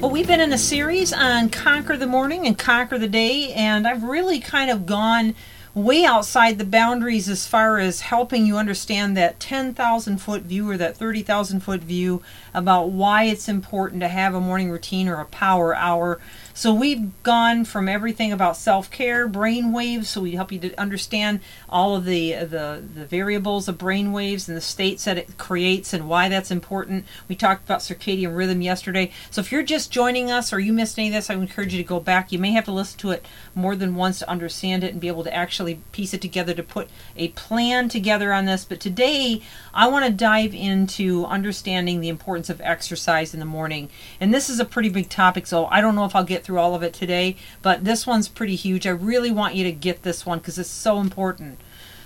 Well, we've been in a series on Conquer the Morning and Conquer the Day, and I've really kind of gone way outside the boundaries as far as helping you understand that 10,000 foot view or that 30,000 foot view about why it's important to have a morning routine or a power hour so we've gone from everything about self-care, brain waves, so we help you to understand all of the, the, the variables of brain waves and the states that it creates and why that's important. We talked about circadian rhythm yesterday. So if you're just joining us or you missed any of this, I would encourage you to go back. You may have to listen to it more than once to understand it and be able to actually piece it together to put a plan together on this. But today, I want to dive into understanding the importance of exercise in the morning. And this is a pretty big topic, so I don't know if I'll get through all of it today, but this one's pretty huge. I really want you to get this one because it's so important.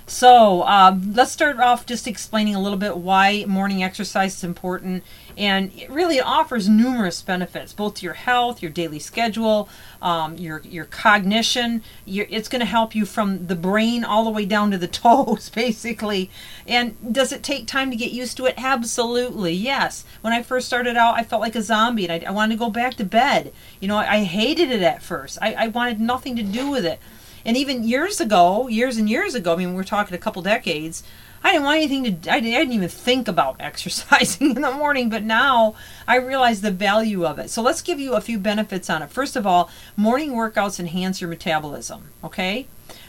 So um, let's start off just explaining a little bit why morning exercise is important. And it really offers numerous benefits, both to your health, your daily schedule, um, your your cognition. Your, it's going to help you from the brain all the way down to the toes, basically. And does it take time to get used to it? Absolutely, yes. When I first started out, I felt like a zombie, and I, I wanted to go back to bed. You know, I, I hated it at first. I, I wanted nothing to do with it. And even years ago, years and years ago, I mean, we're talking a couple decades, I didn't want anything to, I didn't, I didn't even think about exercising in the morning, but now I realize the value of it. So let's give you a few benefits on it. First of all, morning workouts enhance your metabolism, okay?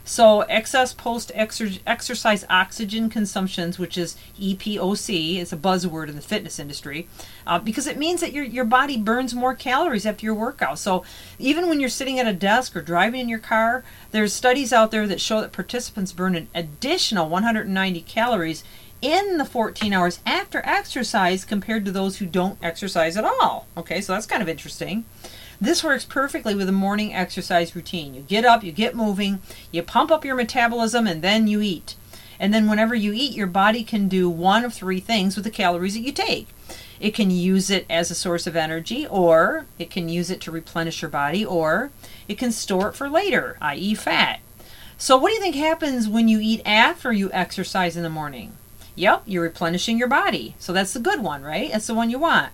So excess post exercise oxygen consumptions, which is EPOC, is a buzzword in the fitness industry, uh, because it means that your your body burns more calories after your workout. So even when you're sitting at a desk or driving in your car, there's studies out there that show that participants burn an additional 190 calories in the 14 hours after exercise compared to those who don't exercise at all. Okay, so that's kind of interesting. This works perfectly with a morning exercise routine. You get up, you get moving, you pump up your metabolism, and then you eat. And then, whenever you eat, your body can do one of three things with the calories that you take. It can use it as a source of energy, or it can use it to replenish your body, or it can store it for later, i.e., fat. So, what do you think happens when you eat after you exercise in the morning? Yep, you're replenishing your body. So, that's the good one, right? That's the one you want.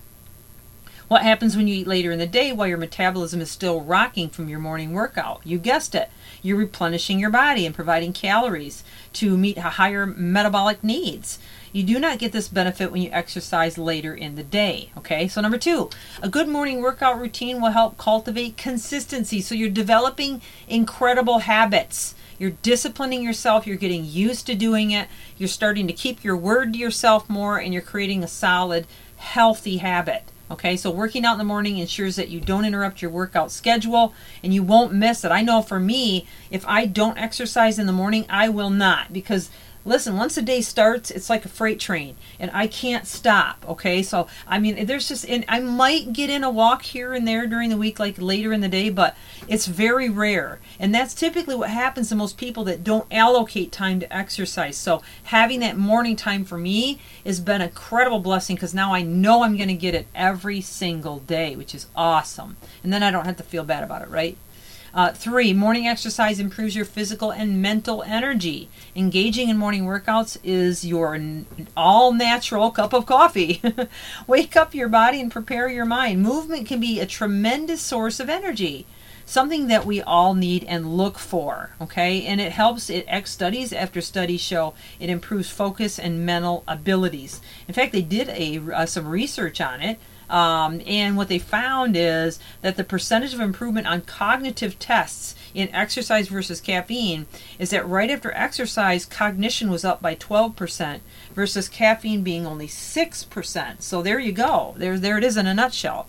What happens when you eat later in the day while your metabolism is still rocking from your morning workout? You guessed it. You're replenishing your body and providing calories to meet higher metabolic needs. You do not get this benefit when you exercise later in the day. Okay, so number two, a good morning workout routine will help cultivate consistency. So you're developing incredible habits. You're disciplining yourself, you're getting used to doing it, you're starting to keep your word to yourself more, and you're creating a solid, healthy habit. Okay, so working out in the morning ensures that you don't interrupt your workout schedule and you won't miss it. I know for me, if I don't exercise in the morning, I will not because listen, once the day starts, it's like a freight train, and I can't stop. Okay, so I mean, there's just, and I might get in a walk here and there during the week, like later in the day, but it's very rare, and that's typically what happens to most people that don't allocate time to exercise. So having that morning time for me has been a incredible blessing because now I know I'm going to get it every single day, which is awesome, and then I don't have to feel bad about it, right? Uh, three, morning exercise improves your physical and mental energy. Engaging in morning workouts is your all natural cup of coffee. Wake up your body and prepare your mind. Movement can be a tremendous source of energy something that we all need and look for okay and it helps it studies after studies show it improves focus and mental abilities in fact they did a uh, some research on it um, and what they found is that the percentage of improvement on cognitive tests in exercise versus caffeine is that right after exercise, cognition was up by 12% versus caffeine being only 6%. So there you go. There, there it is in a nutshell.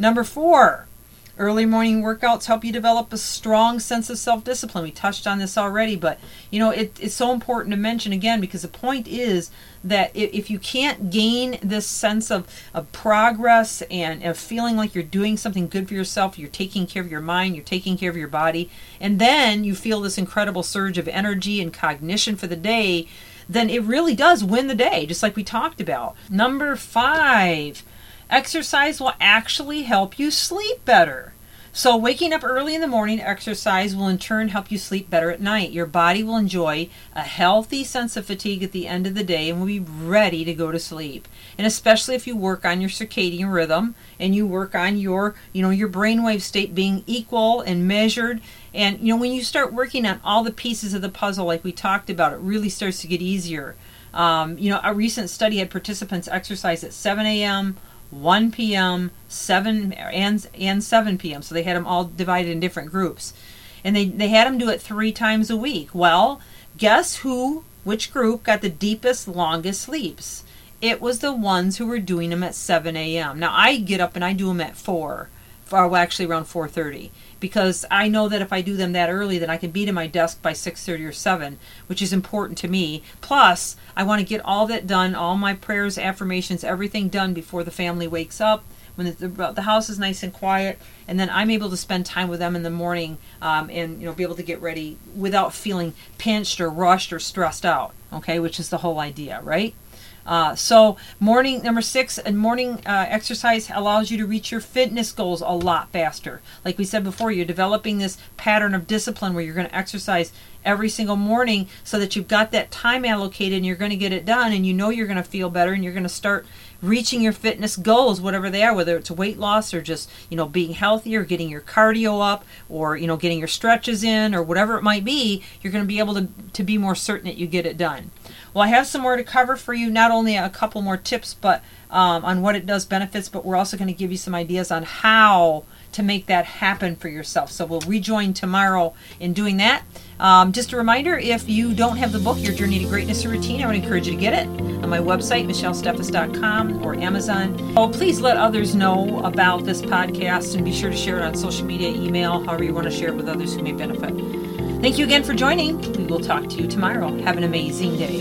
Number four, Early morning workouts help you develop a strong sense of self discipline. We touched on this already, but you know it, it's so important to mention again because the point is that if you can't gain this sense of, of progress and of feeling like you're doing something good for yourself, you're taking care of your mind, you're taking care of your body, and then you feel this incredible surge of energy and cognition for the day, then it really does win the day, just like we talked about. Number five, exercise will actually help you sleep better. So, waking up early in the morning exercise will in turn help you sleep better at night. Your body will enjoy a healthy sense of fatigue at the end of the day and will be ready to go to sleep. And especially if you work on your circadian rhythm and you work on your, you know, your brainwave state being equal and measured. And, you know, when you start working on all the pieces of the puzzle, like we talked about, it really starts to get easier. Um, you know, a recent study had participants exercise at 7 a.m., 1 p.m., 7 and and 7 p.m. So they had them all divided in different groups. And they they had them do it 3 times a week. Well, guess who which group got the deepest longest sleeps? It was the ones who were doing them at 7 a.m. Now I get up and I do them at 4 well, actually around 4:30 because I know that if I do them that early, then I can be to my desk by 6:30 or 7, which is important to me. Plus, I want to get all that done, all my prayers, affirmations, everything done before the family wakes up. When the, the house is nice and quiet, and then I'm able to spend time with them in the morning, um, and you know, be able to get ready without feeling pinched or rushed or stressed out. Okay, which is the whole idea, right? Uh, so morning number six, and morning uh, exercise allows you to reach your fitness goals a lot faster. Like we said before, you're developing this pattern of discipline where you're going to exercise every single morning so that you've got that time allocated and you're going to get it done and you know you're going to feel better and you're going to start reaching your fitness goals whatever they are whether it's weight loss or just you know being healthier getting your cardio up or you know getting your stretches in or whatever it might be you're going to be able to, to be more certain that you get it done. Well, I have some more to cover for you, not only a couple more tips, but um, on what it does benefits, but we're also going to give you some ideas on how to make that happen for yourself. So we'll rejoin tomorrow in doing that. Um, just a reminder if you don't have the book, Your Journey to Greatness or Routine, I would encourage you to get it on my website, michellesteffes.com or Amazon. Oh, please let others know about this podcast and be sure to share it on social media, email, however you want to share it with others who may benefit. Thank you again for joining. We will talk to you tomorrow. Have an amazing day.